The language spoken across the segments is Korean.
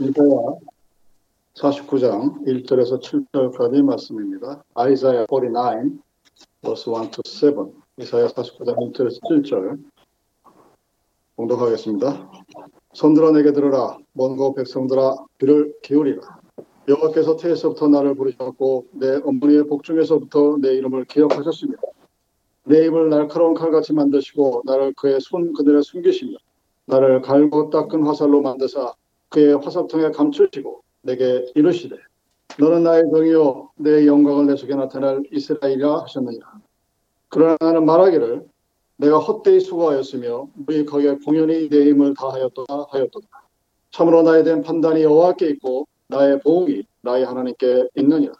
이사야 49장 1절에서 7절까지 말씀입니다. 아이사야 49 verse 1 to 7 이사야 49장 1절에서 7절 공독하겠습니다. 손들어 내게 들으라 먼고 백성들아 귀를 기울이라 여호와께서 태에서부터 나를 부르셨고 내 어머니의 복중에서부터 내 이름을 기억하셨습니다. 내 입을 날카로운 칼같이 만드시고 나를 그의 손 그늘에 숨기시며 나를 갈고 닦은 화살로 만드사 그의 화살통에 감추시고 내게 이르시되 너는 나의 정이요 내 영광을 내 속에 나타낼 이스라엘이라 하셨느니라. 그러나 나는 말하기를 내가 헛되이 수고하였으며 무익하게 공연히 내 힘을 다하였도다 하였도다. 참으로 나에 대한 판단이 여호와께 있고 나의 보응이 나의 하나님께 있느니라.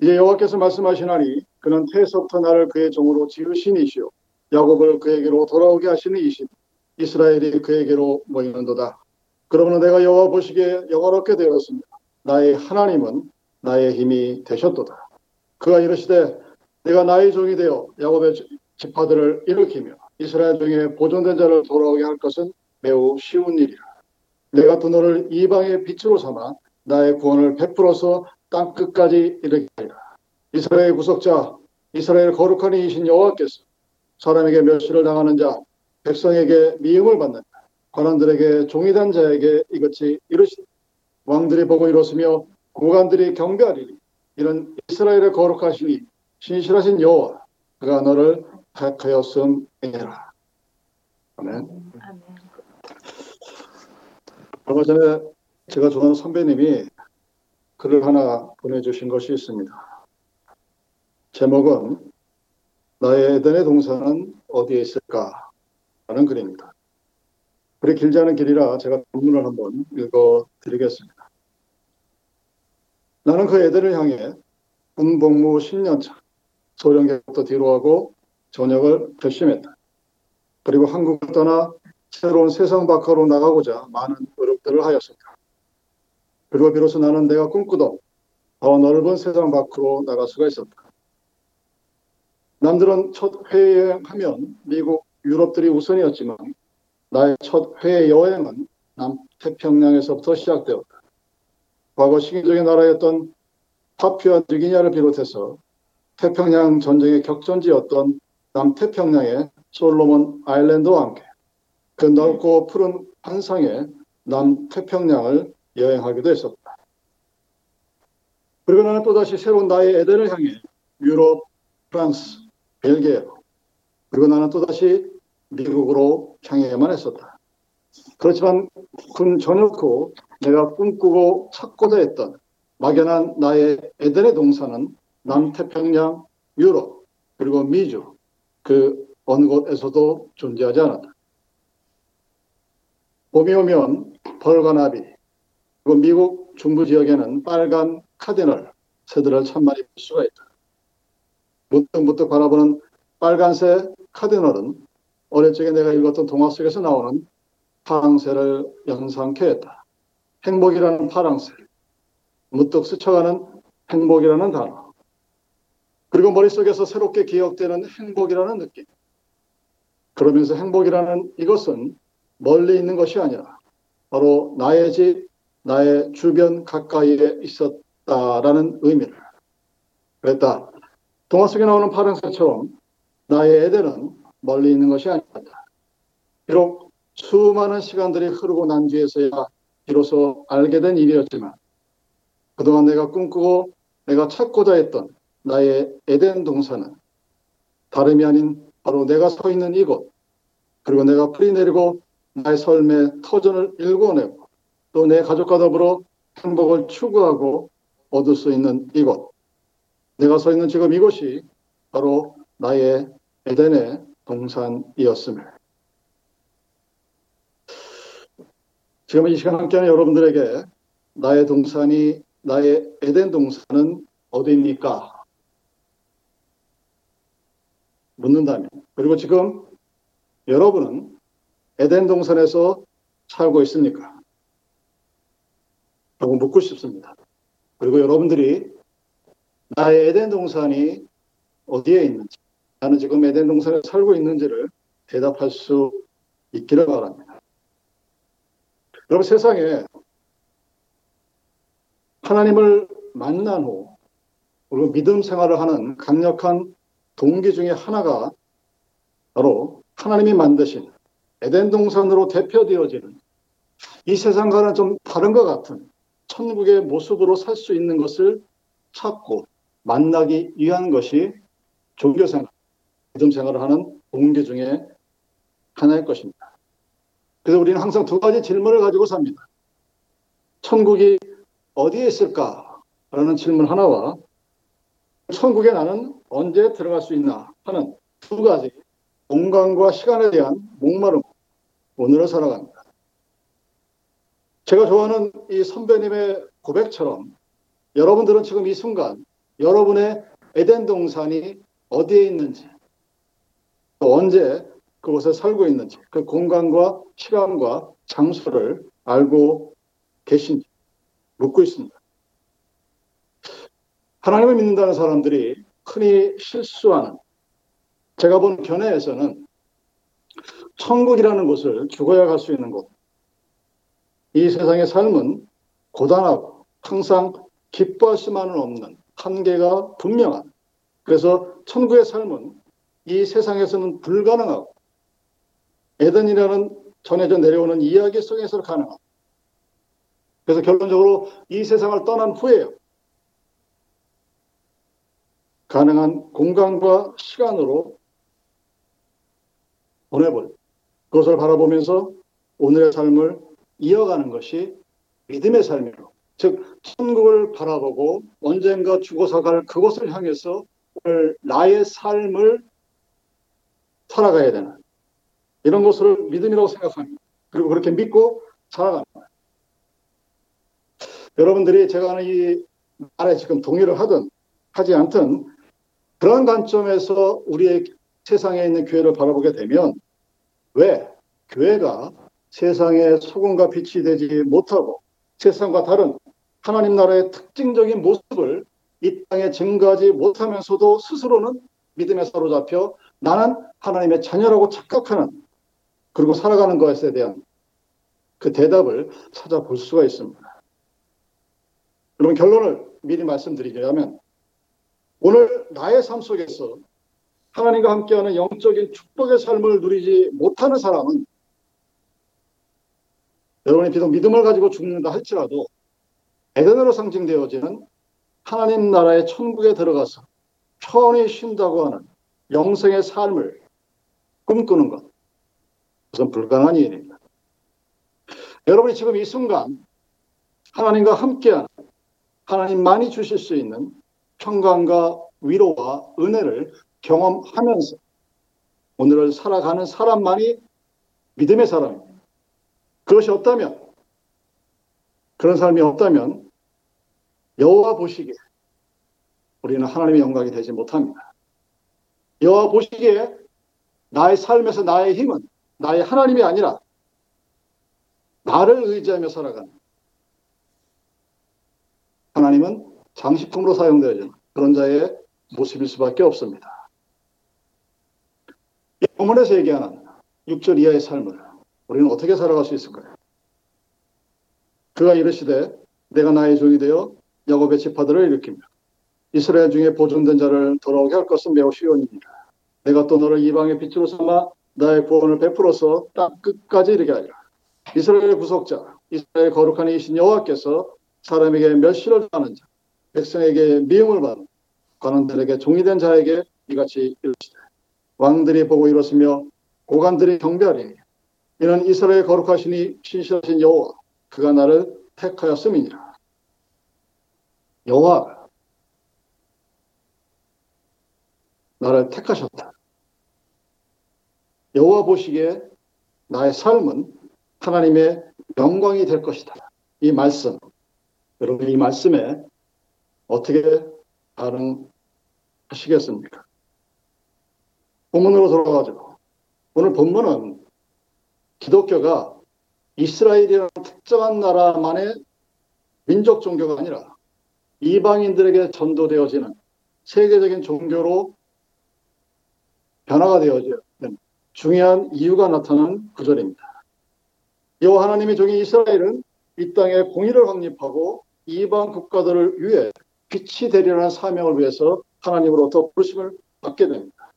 이제 여호와께서 말씀하시나니 그는 태에서부터 나를 그의 종으로 지으신 이시요 야곱을 그에게로 돌아오게 하시는 이신 이스라엘이 그에게로 모이는도다. 그러므로 내가 여호와 보시기에 영화롭게 되었습니다. 나의 하나님은 나의 힘이 되셨도다. 그가 이르시되 내가 나의 종이 되어 야곱의 지파들을 일으키며 이스라엘 중에 보존된 자를 돌아오게 할 것은 매우 쉬운 일이라. 내가 또 너를 이방의 빛으로 삼아 나의 구원을 베풀어서 땅 끝까지 일으키리라. 이스라엘 구속자, 이스라엘 거룩한 이신 여호와께서 사람에게 멸시를 당하는 자, 백성에게 미움을 받는 관원들에게 종이 된 자에게 이것이 이르시되 왕들이 보고 이렇으며 고관들이 경배하리니 이런 이스라엘의 거룩하시니 신실하신 여호와 그가 너를 택하였음이라. 아멘. 얼마 전에 제가 좋아하는 선배님이 글을 하나 보내주신 것이 있습니다. 제목은 나의 에덴의 동산은 어디에 있을까? 라는 글입니다. 글이 길지 않은 길이라 제가 본문을 한번 읽어 드리겠습니다. 나는 그 에덴을 향해 군 복무 10년차 소련계부터 뒤로 하고 전역을 결심했다. 그리고 한국을 떠나 새로운 세상 밖으로 나가고자 많은 노력들을 하였었다. 그리고 비로소 나는 내가 꿈꾸던 더 넓은 세상 밖으로 나갈 수가 있었다. 남들은 첫 해외여행하면 미국, 유럽들이 우선이었지만 나의 첫 해외 여행은 남태평양에서부터 시작되었다. 과거 시기적인 나라였던 파피아 뉴기니아를 비롯해서 태평양 전쟁의 격전지였던 남태평양의 솔로몬 아일랜드와 함께 그 넓고 푸른 환상의 남태평양을 여행하기도 했었다. 그리고 나는 또다시 새로운 나의 에덴을 향해 유럽, 프랑스, 벨기에 그리고 나는 또다시 미국으로 향해야만 했었다. 그렇지만 군 전역 후 내가 꿈꾸고 찾고자 했던 막연한 나의 에덴의 동산은 남태평양, 유럽, 그리고 미주 그 어느 곳에서도 존재하지 않았다. 봄이 오면 벌과 나비, 그리고 미국 중부 지역에는 빨간 카디널 새들을 참 많이 볼 수가 있다. 문득문득 바라보는 빨간색 카디널은 어릴 적에 내가 읽었던 동화 속에서 나오는 파랑새를 연상케 했다. 행복이라는 파랑새. 문득 스쳐가는 행복이라는 단어. 그리고 머릿속에서 새롭게 기억되는 행복이라는 느낌. 그러면서 행복이라는 이것은 멀리 있는 것이 아니라 바로 나의 집, 나의 주변 가까이에 있었다라는 의미를 그랬다. 동화 속에 나오는 파랑새처럼 나의 에덴은 멀리 있는 것이 아니다. 비록 수많은 시간들이 흐르고 난 뒤에서야 비로소 알게 된 일이었지만 그동안 내가 꿈꾸고 내가 찾고자 했던 나의 에덴 동산은 다름이 아닌 바로 내가 서 있는 이곳 그리고 내가 풀이 내리고 나의 삶의 터전을 일궈내고 또 내 가족과 더불어 행복을 추구하고 얻을 수 있는 이곳 내가 서 있는 지금 이곳이 바로 나의 에덴의 동산이었음을. 지금 이 시간 함께하는 여러분들에게 나의 동산이 나의 에덴 동산은 어디입니까? 묻는다면 그리고 지금 여러분은 에덴 동산에서 살고 있습니까? 라고 묻고 싶습니다. 그리고 여러분들이 나의 에덴 동산이 어디에 있는지, 나는 지금 에덴 동산에 살고 있는지를 대답할 수 있기를 바랍니다. 여러분 세상에 하나님을 만난 후 그리고 믿음 생활을 하는 강력한 동기 중에 하나가 바로 하나님이 만드신 에덴 동산으로 대표되어지는 이 세상과는 좀 다른 것 같은 천국의 모습으로 살 수 있는 것을 찾고 만나기 위한 것이 종교생활, 믿음 생활을 하는 동기 중에 하나일 것입니다. 그래서 우리는 항상 두 가지 질문을 가지고 삽니다. 천국이 어디에 있을까라는 질문 하나와 천국에 나는 언제 들어갈 수 있나 하는 두 가지 공간과 시간에 대한 목마름 오늘을 살아갑니다. 제가 좋아하는 이 선배님의 고백처럼 여러분들은 지금 이 순간 여러분의 에덴 동산이 어디에 있는지 또 언제 그곳에 살고 있는지 그 공간과 시간과 장소를 알고 계신지 묻고 있습니다. 하나님을 믿는다는 사람들이 흔히 실수하는 제가 본 견해에서는 천국이라는 곳을 죽어야 갈 수 있는 곳. 이 세상의 삶은 고단하고 항상 기뻐할 수만은 없는 한계가 분명한 그래서 천국의 삶은 이 세상에서는 불가능하고 에덴이라는 전해져 내려오는 이야기 속에서 가능한 그래서 결론적으로 이 세상을 떠난 후에요. 가능한 공간과 시간으로 보내버려. 그것을 바라보면서 오늘의 삶을 이어가는 것이 믿음의 삶이로. 즉, 천국을 바라보고 언젠가 죽어서 갈 그곳을 향해서 오늘 나의 삶을 살아가야 되는 이런 것을 믿음이라고 생각합니다. 그리고 그렇게 믿고 살아갑니다. 여러분들이 제가 하는 이 말에 지금 동의를 하든 하지 않든 그런 관점에서 우리의 세상에 있는 교회를 바라보게 되면 왜 교회가 세상의 소금과 빛이 되지 못하고 세상과 다른 하나님 나라의 특징적인 모습을 이 땅에 증거하지 못하면서도 스스로는 믿음에 사로잡혀 나는 하나님의 자녀라고 착각하는 그리고 살아가는 것에 대한 그 대답을 찾아볼 수가 있습니다. 여러분 결론을 미리 말씀드리자면 오늘 나의 삶 속에서 하나님과 함께하는 영적인 축복의 삶을 누리지 못하는 사람은 여러분이 비록 믿음을 가지고 죽는다 할지라도 에덴으로 상징되어지는 하나님 나라의 천국에 들어가서 편히 쉰다고 하는 영생의 삶을 꿈꾸는 것. 그것은 불가능한 일입니다. 여러분이 지금 이 순간 하나님과 함께하는 하나님만이 주실 수 있는 평강과 위로와 은혜를 경험하면서 오늘을 살아가는 사람만이 믿음의 사람입니다. 그것이 없다면 그런 삶이 없다면 여호와 보시기에 우리는 하나님의 영광이 되지 못합니다. 여호와 보시기에 나의 삶에서 나의 힘은 나의 하나님이 아니라 나를 의지하며 살아가는 하나님은 장식품으로 사용되어지는 그런 자의 모습일 수밖에 없습니다. 이 본문에서 얘기하는 6절 이하의 삶을 우리는 어떻게 살아갈 수 있을까요? 그가 이르시되 내가 나의 종이 되어 야곱의 지파들을 일으키며 이스라엘 중에 보존된 자를 돌아오게 할 것은 매우 쉬운입니다. 내가 또 너를 이방의 빛으로 삼아 나의 구원을 베풀어서 땅 끝까지 이르게 하리라. 이스라엘의 구속자, 이스라엘 거룩한 이신 여호와께서 사람에게 멸시를 당하는 자, 백성에게 미움을 받는 관원들에게 종이 된 자에게 이같이 이르시되 왕들이 보고 일었으며 고관들이 경배하리니 이는 이스라엘 거룩하시니 신실하신 여호와 그가 나를 택하였음이니라. 여호와가 나를 택하셨다. 여호와 보시기에 나의 삶은 하나님의 영광이 될 것이다. 이 말씀, 여러분 이 말씀에 어떻게 반응하시겠습니까? 본문으로 돌아가죠. 오늘 본문은 기독교가 이스라엘이라는 특정한 나라만의 민족 종교가 아니라 이방인들에게 전도되어지는 세계적인 종교로 변화가 되어지는 중요한 이유가 나타난 구절입니다. 여호와 하나님의 종인 이스라엘은 이 땅에 공의를 확립하고 이방 국가들을 위해 빛이 되리라는 사명을 위해서 하나님으로부터 부르심을 받게 됩니다.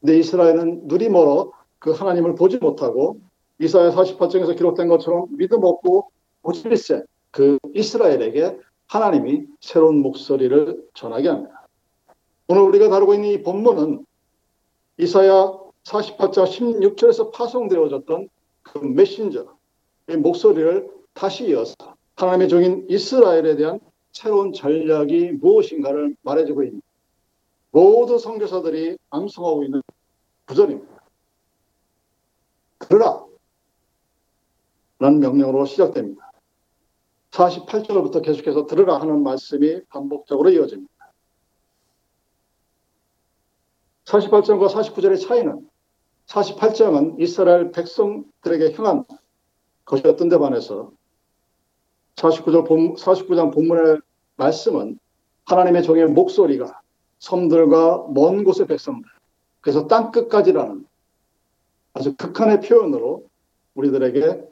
근데 이스라엘은 눈이 멀어 그 하나님을 보지 못하고 이사야 48장에서 기록된 것처럼 믿음 없고 고집일세 그 이스라엘에게 하나님이 새로운 목소리를 전하게 합니다. 오늘 우리가 다루고 있는 이 본문은 이사야 48장 16절에서 파송되어졌던 그 메신저, 의 목소리를 다시 이어서 하나님의 종인 이스라엘에 대한 새로운 전략이 무엇인가를 말해주고 있는 모든 선교사들이 암송하고 있는 구절입니다. 들으라! 라는 명령으로 시작됩니다. 48절부터 계속해서 들으라 하는 말씀이 반복적으로 이어집니다. 48장과 49절의 차이는 48장은 이스라엘 백성들에게 향한 것이었던 데 반해서 49절 본, 49장 본문의 말씀은 하나님의 종의 목소리가 섬들과 먼 곳의 백성들 그래서 땅 끝까지라는 아주 극한의 표현으로 우리들에게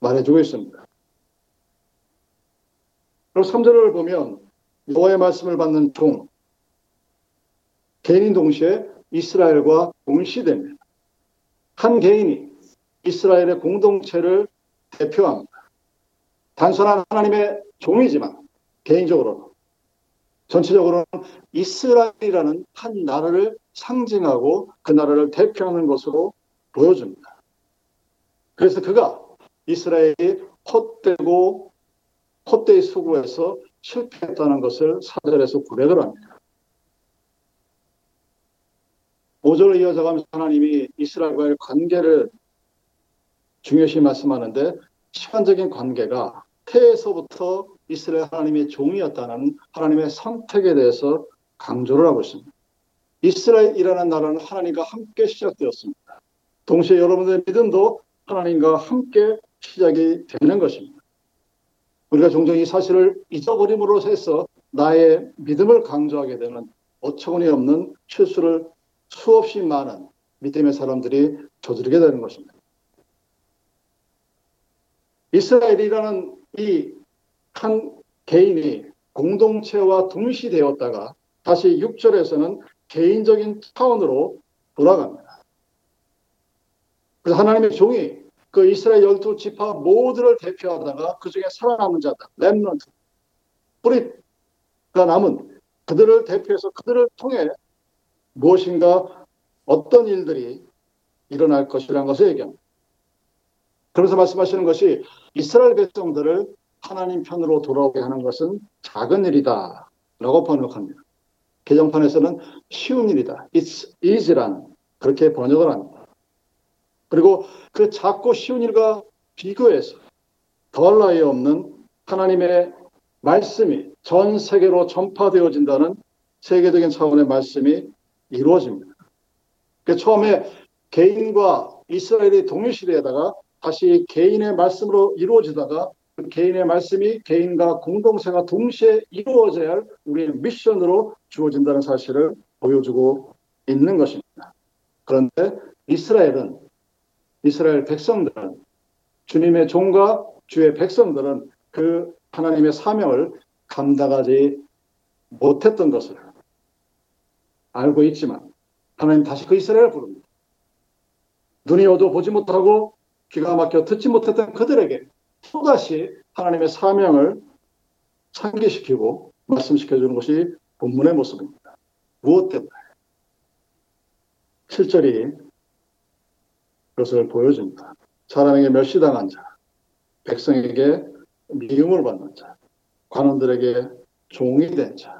말해주고 있습니다. 그리고 3절을 보면 여호와의 말씀을 받는 종 개인인 동시에 이스라엘과 동시됩니다. 한 개인이 이스라엘의 공동체를 대표합니다. 단순한 하나님의 종이지만 개인적으로 전체적으로는 이스라엘이라는 한 나라를 상징하고 그 나라를 대표하는 것으로 보여줍니다. 그래서 그가 이스라엘이 헛되고 헛되이 수고해서 실패했다는 것을 사절에서 고백을 합니다. 5절을 이어져가면서 하나님이 이스라엘과의 관계를 중요시 말씀하는데 시간적인 관계가 태에서부터 이스라엘 하나님의 종이었다는 하나님의 선택에 대해서 강조를 하고 있습니다. 이스라엘이라는 나라는 하나님과 함께 시작되었습니다. 동시에 여러분들의 믿음도 하나님과 함께 시작이 되는 것입니다. 우리가 종종 이 사실을 잊어버림으로 해서 나의 믿음을 강조하게 되는 어처구니 없는 실수를 수없이 많은 믿음의 사람들이 저지르게 되는 것입니다. 이스라엘이라는 이 한 개인이 공동체와 동시되었다가 다시 6절에서는 개인적인 차원으로 돌아갑니다. 그래서 하나님의 종이 그 이스라엘 열두 지파 모두를 대표하다가 그 중에 살아남은 자다, 렘넌트, 뿌리가 남은 그들을 대표해서 그들을 통해 무엇인가 어떤 일들이 일어날 것이라는 것을 얘기합니다. 그러면서 말씀하시는 것이 이스라엘 백성들을 하나님 편으로 돌아오게 하는 것은 작은 일이다. 라고 번역합니다. 개정판에서는 쉬운 일이다. It's easy란 그렇게 번역을 합니다. 그리고 그 작고 쉬운 일과 비교해서 더할 나위 없는 하나님의 말씀이 전 세계로 전파되어진다는 세계적인 차원의 말씀이 이루어집니다. 그 처음에 개인과 이스라엘이 동일시대에다가 다시 개인의 말씀으로 이루어지다가 그 개인의 말씀이 개인과 공동체가 동시에 이루어져야 할 우리의 미션으로 주어진다는 사실을 보여주고 있는 것입니다. 그런데 이스라엘은 이스라엘 백성들은 주님의 종과 주의 백성들은 그 하나님의 사명을 감당하지 못했던 것을 알고 있지만 하나님 다시 그 이스라엘을 부릅니다. 눈이 어두 보지 못하고 귀가 막혀 듣지 못했던 그들에게 또다시 하나님의 사명을 상기시키고 말씀시켜 주는 것이 본문의 모습입니다. 무엇 때문에? 7절이 그것을 보여줍니다. 사람에게 멸시당한 자, 백성에게 미움을 받는 자, 관원들에게 종이 된 자.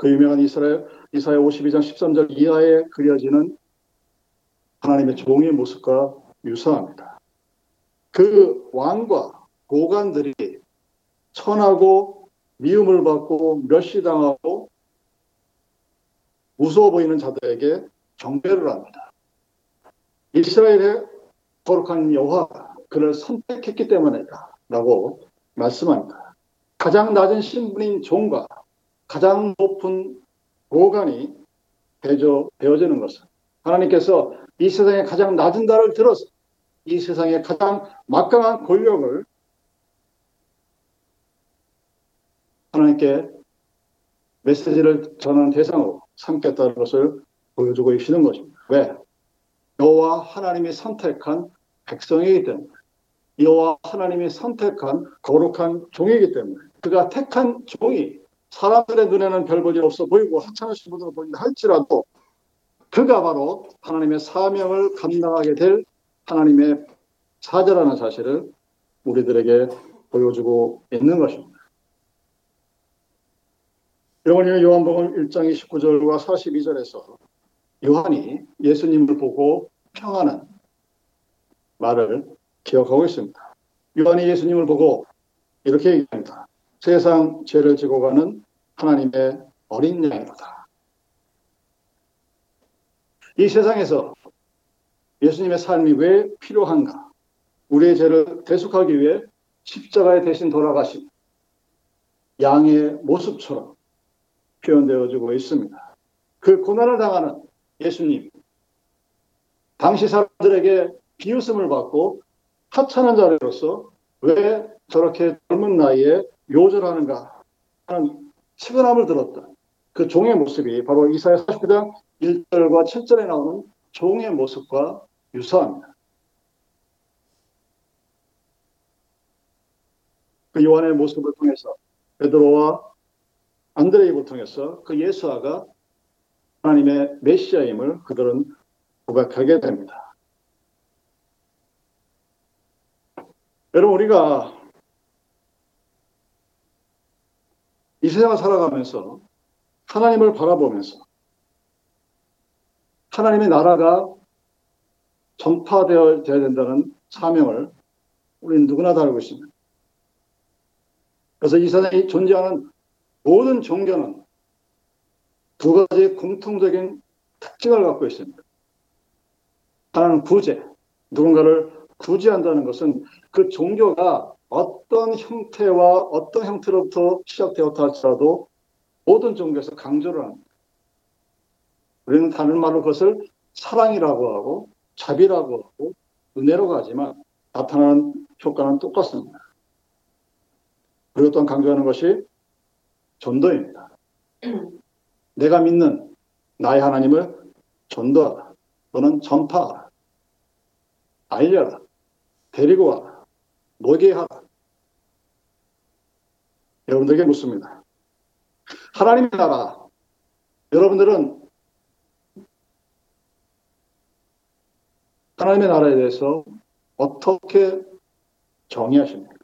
그 유명한 이스라엘 이사야 52장 13절 이하에 그려지는 하나님의 종의 모습과 유사합니다. 그 왕과 고관들이 천하고 미움을 받고 멸시당하고 무서워 보이는 자들에게 경배를 합니다. 이스라엘의 거룩한 여호와가 그를 선택했기 때문이다 라고 말씀합니다. 가장 낮은 신분인 종과 가장 높은 고관이 되어지는 것은 하나님께서 이 세상에 가장 낮은 달을 들어서 이 세상에 가장 막강한 권력을 하나님께 메시지를 전하는 대상으로 삼겠다는 것을 보여주고 계시는 것입니다. 왜? 여호와 하나님이 선택한 백성이기 때문에 여호와 하나님이 선택한 거룩한 종이기 때문에 그가 택한 종이 사람들의 눈에는 별 볼일 없어 보이고 하찮으신 분들은 보인다 할지라도 그가 바로 하나님의 사명을 감당하게 될 하나님의 사자라는 사실을 우리들에게 보여주고 있는 것입니다. 여러분이 요한복음 1장 29절과 42절에서 요한이 예수님을 보고 평하는 말을 기억하고 있습니다. 요한이 예수님을 보고 이렇게 얘기합니다. 세상 죄를 지고 가는 하나님의 어린 양이로다. 이 세상에서 예수님의 삶이 왜 필요한가? 우리의 죄를 대속하기 위해 십자가에 대신 돌아가신 양의 모습처럼 표현되어지고 있습니다. 그 고난을 당하는 예수님, 당시 사람들에게 비웃음을 받고 하찮은 자리로서 왜 저렇게 젊은 나이에 요절하는가 하는 시근함을 들었던 그 종의 모습이 바로 이사야 49장 1절과 7절에 나오는 종의 모습과 유사합니다. 그 요한의 모습을 통해서 베드로와 안드레이를 통해서 그 예수아가 하나님의 메시아임을 그들은 고백하게 됩니다. 여러분 우리가 이 세상을 살아가면서 하나님을 바라보면서 하나님의 나라가 전파되어야 된다는 사명을 우리는 누구나 다 알고 있습니다. 그래서 이 세상에 존재하는 모든 종교는 두 가지 공통적인 특징을 갖고 있습니다. 하나는 구제, 누군가를 구제한다는 것은 그 종교가 어떤 형태와 어떤 형태로부터 시작되었다 할지라도 모든 종교에서 강조를 합니다. 우리는 다른 말로 그것을 사랑이라고 하고 자비라고 하고 은혜라고 하지만 나타나는 효과는 똑같습니다. 그리고 또한 강조하는 것이 전도입니다. 내가 믿는 나의 하나님을 전도하라. 또는 전파하라. 알려라. 데리고 와라. 모게 하라. 여러분들에게 묻습니다. 하나님의 나라. 여러분들은 하나님의 나라에 대해서 어떻게 정의하십니까?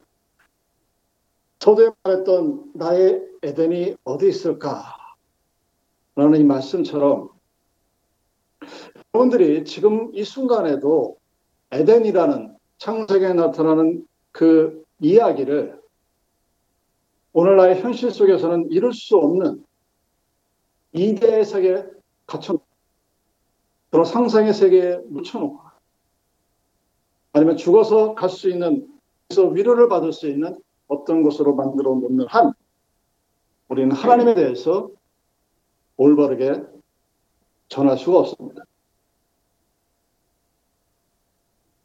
서두에 말했던 나의 에덴이 어디 있을까? 라는 이 말씀처럼 여러분들이 지금 이 순간에도 에덴이라는 창세기에 나타나는 그 이야기를 오늘날의 현실 속에서는 이룰 수 없는 이대의 세계에 갇혀 그런 상상의 세계에 묻혀놓고 아니면 죽어서 갈 수 있는 그래서 위로를 받을 수 있는 어떤 것으로 만들어 놓는 한 우리는 하나님에 대해서 올바르게 전할 수가 없습니다.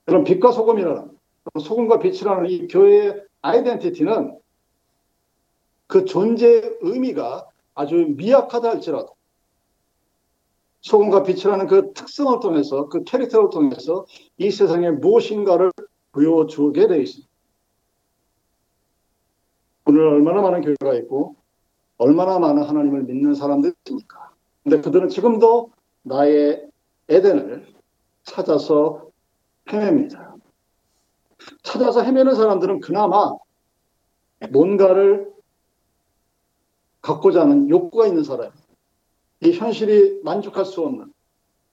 그럼 빛과 소금이라는 소금과 빛이라는 이 교회의 아이덴티티는 그 존재의 의미가 아주 미약하다 할지라도 소금과 빛이라는 그 특성을 통해서 그 캐릭터를 통해서 이 세상에 무엇인가를 보여주게 되어 있습니다. 오늘 얼마나 많은 교회가 있고 얼마나 많은 하나님을 믿는 사람들이 있습니까? 근데 그들은 지금도 나의 에덴을 찾아서 헤맵니다. 찾아서 헤매는 사람들은 그나마 뭔가를 갖고자 하는 욕구가 있는 사람. 이 현실이 만족할 수 없는,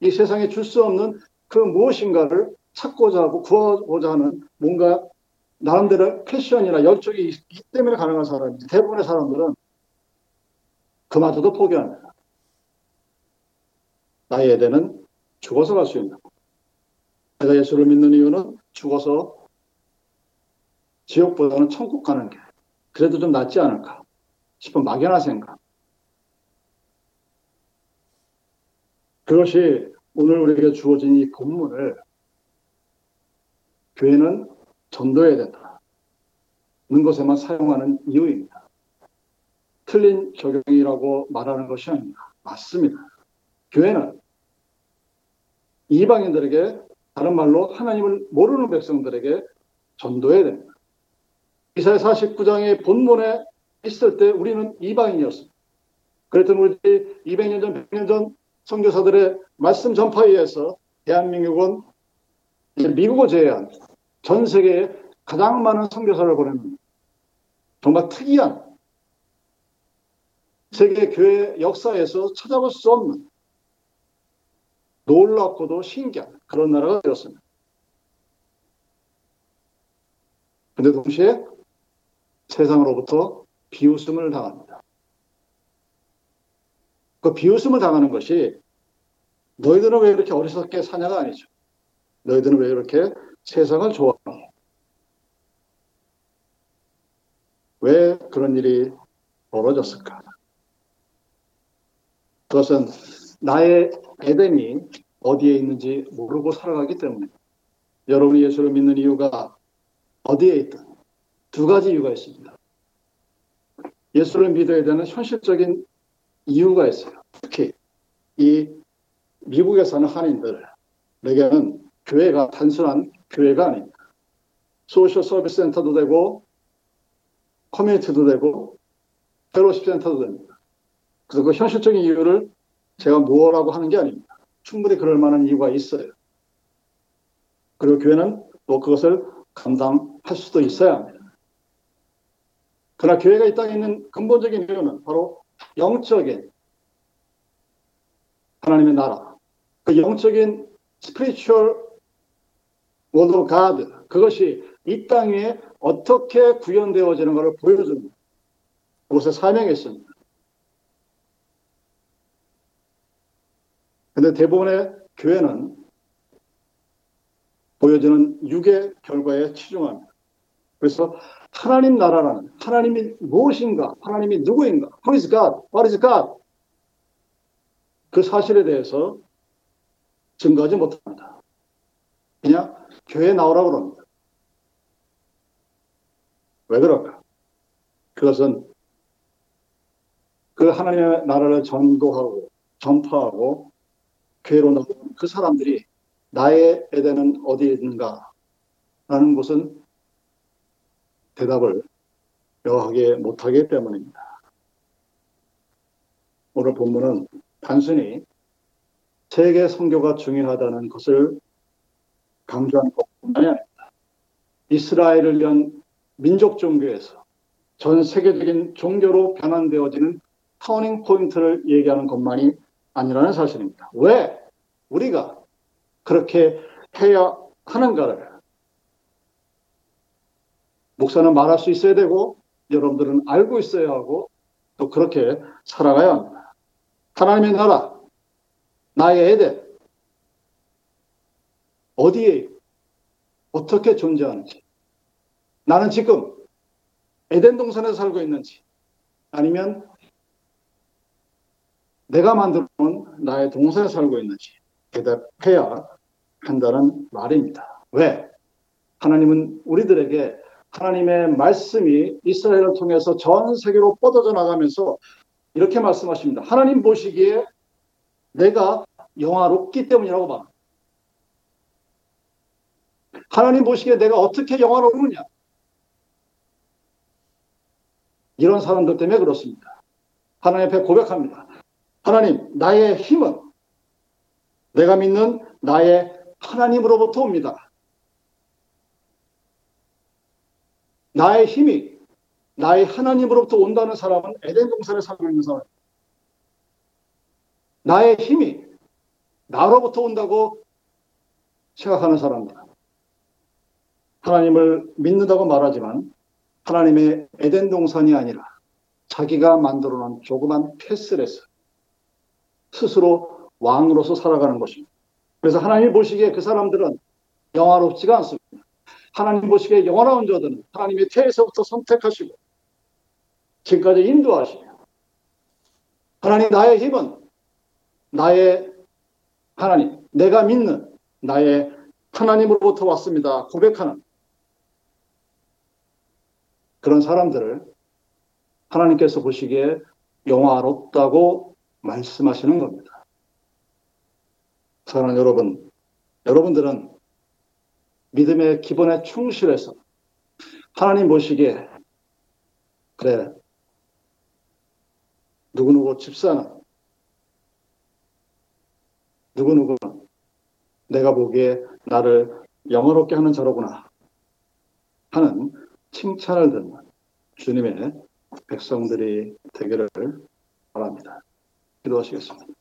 이 세상에 줄 수 없는 그 무엇인가를 찾고자 하고 구하고자 하는 뭔가 나름대로 패션이나 열정이 있기 때문에 가능한 사람이지. 대부분의 사람들은 그마저도 포기합니다. 나의 에덴은 죽어서 갈 수 있는. 내가 예수를 믿는 이유는 죽어서 지옥보다는 천국 가는 게 그래도 좀 낫지 않을까 싶은 막연한 생각. 그것이 오늘 우리에게 주어진 이 본문을 교회는 전도해야 된다. 는 것에만 사용하는 이유입니다. 틀린 적용이라고 말하는 것이 아닙니다. 맞습니다. 교회는 이방인들에게 다른 말로 하나님을 모르는 백성들에게 전도해야 됩니다. 이사야 49장의 본문에 있을 때 우리는 이방인이었습니다. 그랬더니 우리 200년 전, 100년 전 선교사들의 말씀 전파에 의해서 대한민국은 미국을 제외한 전 세계에 가장 많은 선교사를 보내는 정말 특이한 세계 교회 역사에서 찾아볼 수 없는 놀랍고도 신기한 그런 나라가 되었습니다. 근데 동시에 세상으로부터 비웃음을 당합니다. 그 비웃음을 당하는 것이 너희들은 왜 이렇게 어리석게 사냐가 아니죠. 너희들은 왜 이렇게 세상을 좋아하니? 왜 그런 일이 벌어졌을까? 그것은 나의 에덴이 어디에 있는지 모르고 살아가기 때문에 여러분이 예수를 믿는 이유가 어디에 있든 두 가지 이유가 있습니다. 예수를 믿어야 되는 현실적인 이유가 있어요. 특히 이 미국에 사는 한인들에게는 교회가 단순한 교회가 아닙니다. 소셜 서비스 센터도 되고 커뮤니티도 되고 펠로십 센터도 됩니다. 그래서 그 현실적인 이유를 제가 뭐라고 하는 게 아닙니다. 충분히 그럴 만한 이유가 있어요. 그리고 교회는 또 그것을 감당할 수도 있어야 합니다. 그러나 교회가 이 땅에 있는 근본적인 이유는 바로 영적인 하나님의 나라, 그 영적인 spiritual world of God, 그것이 이 땅에 어떻게 구현되어지는 것을 보여줍니다. 그것의 사명이 있습니다. 근데 대부분의 교회는 보여지는 육의 결과에 치중합니다. 그래서 하나님 나라라는 하나님이 무엇인가, 하나님이 누구인가, Who is God? What is God? 그 사실에 대해서 증거하지 못합니다. 그냥 교회에 나오라고 그럽니다. 왜 그럴까? 그것은 그 하나님의 나라를 전도하고 전파하고 나온 그 사람들이 나의 에덴은 어디에 있는가? 라는 것은 대답을 명확하게 못하기 때문입니다. 오늘 본문은 단순히 세계 선교가 중요하다는 것을 강조하는 것뿐만이 아닙니다. 이스라엘을 위한 민족 종교에서 전 세계적인 종교로 변환되어지는 터닝 포인트를 얘기하는 것만이 아니라는 사실입니다. 왜 우리가 그렇게 해야 하는가를 목사는 말할 수 있어야 되고 여러분들은 알고 있어야 하고 또 그렇게 살아가야 합니다. 하나님의 나라, 나의 에덴, 어디에 어떻게 존재하는지 나는 지금 에덴 동산에 살고 있는지 아니면 내가 만들어 놓은 나의 동산에 살고 있는지 대답해야 한다는 말입니다. 왜? 하나님은 우리들에게 하나님의 말씀이 이스라엘을 통해서 전 세계로 뻗어져 나가면서 이렇게 말씀하십니다. 하나님 보시기에 내가 영화롭기 때문이라고 말합니다. 하나님 보시기에 내가 어떻게 영화로우느냐? 이런 사람들 때문에 그렇습니다. 하나님 앞에 고백합니다. 하나님, 나의 힘은 내가 믿는 나의 하나님으로부터 옵니다. 나의 힘이 나의 하나님으로부터 온다는 사람은 에덴 동산에 살고 있는 사람. 나의 힘이 나로부터 온다고 생각하는 사람들. 하나님을 믿는다고 말하지만 하나님의 에덴 동산이 아니라 자기가 만들어 놓은 조그만 패스레스 스스로 왕으로서 살아가는 것입니다. 그래서 하나님 보시기에 그 사람들은 영화롭지가 않습니다. 하나님 보시기에 영원한 자들은 하나님의 태에서부터 선택하시고 지금까지 인도하시며 하나님 나의 힘은 나의 하나님 내가 믿는 나의 하나님으로부터 왔습니다. 고백하는 그런 사람들을 하나님께서 보시기에 영화롭다고 말씀하시는 겁니다. 사랑하는 여러분, 여러분들은 믿음의 기본에 충실해서 하나님 보시기에 그래 누구누구 집사는 누구누구는 내가 보기에 나를 영어롭게 하는 자로구나 하는 칭찬을 듣는 주님의 백성들이 되기를 바랍니다. 기도하시겠습니다.